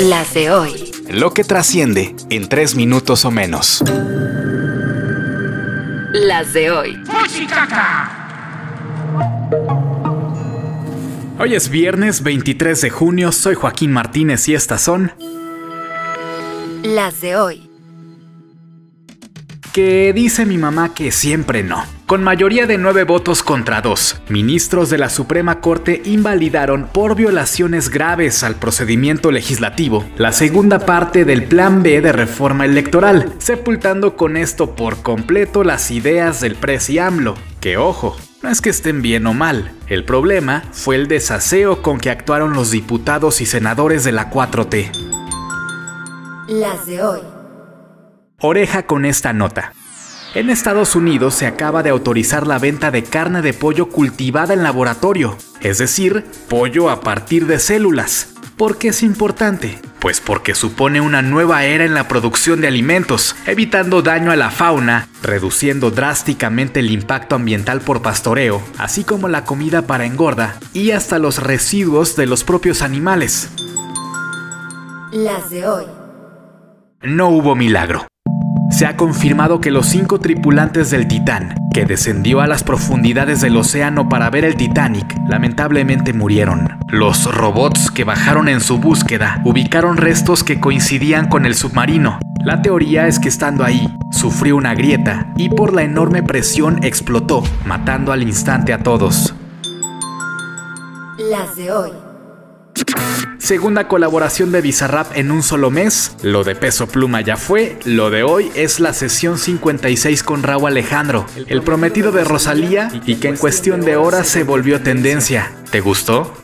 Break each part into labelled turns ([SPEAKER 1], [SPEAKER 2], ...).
[SPEAKER 1] Las de hoy.
[SPEAKER 2] Lo que trasciende en tres minutos o menos.
[SPEAKER 1] Las de hoy.
[SPEAKER 2] Hoy es viernes 23 de junio, soy Joaquín Martínez y estas son...
[SPEAKER 1] Las de hoy.
[SPEAKER 2] Que dice mi mamá que siempre no. Con mayoría de nueve votos contra dos, ministros de la Suprema Corte invalidaron por violaciones graves al procedimiento legislativo la segunda parte del Plan B de reforma electoral, sepultando con esto por completo las ideas del presi AMLO. Que ojo, no es que estén bien o mal, el problema fue el desaseo con que actuaron los diputados y senadores de la 4T.
[SPEAKER 1] Las de hoy.
[SPEAKER 2] Oreja con esta nota. En Estados Unidos se acaba de autorizar la venta de carne de pollo cultivada en laboratorio, es decir, pollo a partir de células. ¿Por qué es importante? Pues porque supone una nueva era en la producción de alimentos, evitando daño a la fauna, reduciendo drásticamente el impacto ambiental por pastoreo, así como la comida para engorda y hasta los residuos de los propios animales.
[SPEAKER 1] Las de hoy.
[SPEAKER 2] No hubo milagro. Se ha confirmado que los cinco tripulantes del Titán, que descendió a las profundidades del océano para ver el Titanic, lamentablemente murieron. Los robots que bajaron en su búsqueda ubicaron restos que coincidían con el submarino. La teoría es que estando ahí, sufrió una grieta y por la enorme presión explotó, matando al instante a todos.
[SPEAKER 1] Las de hoy.
[SPEAKER 2] Segunda colaboración de Bizarrap en un solo mes. Lo de Peso Pluma ya fue. Lo de hoy es la sesión 56 con Raúl Alejandro, el prometido de Rosalía y que en cuestión de horas se volvió tendencia. ¿Te gustó?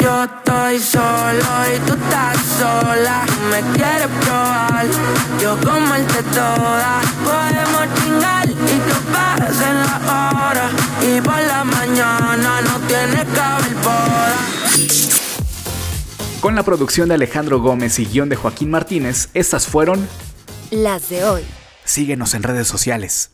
[SPEAKER 3] Yo estoy solo y tú estás sola. Me quieres probar, yo de todas. Podemos chingar y que pasen la hora.
[SPEAKER 2] Con la producción de Alejandro Gómez y guion de Joaquín Martínez, estas fueron...
[SPEAKER 1] Las de hoy.
[SPEAKER 2] Síguenos en redes sociales.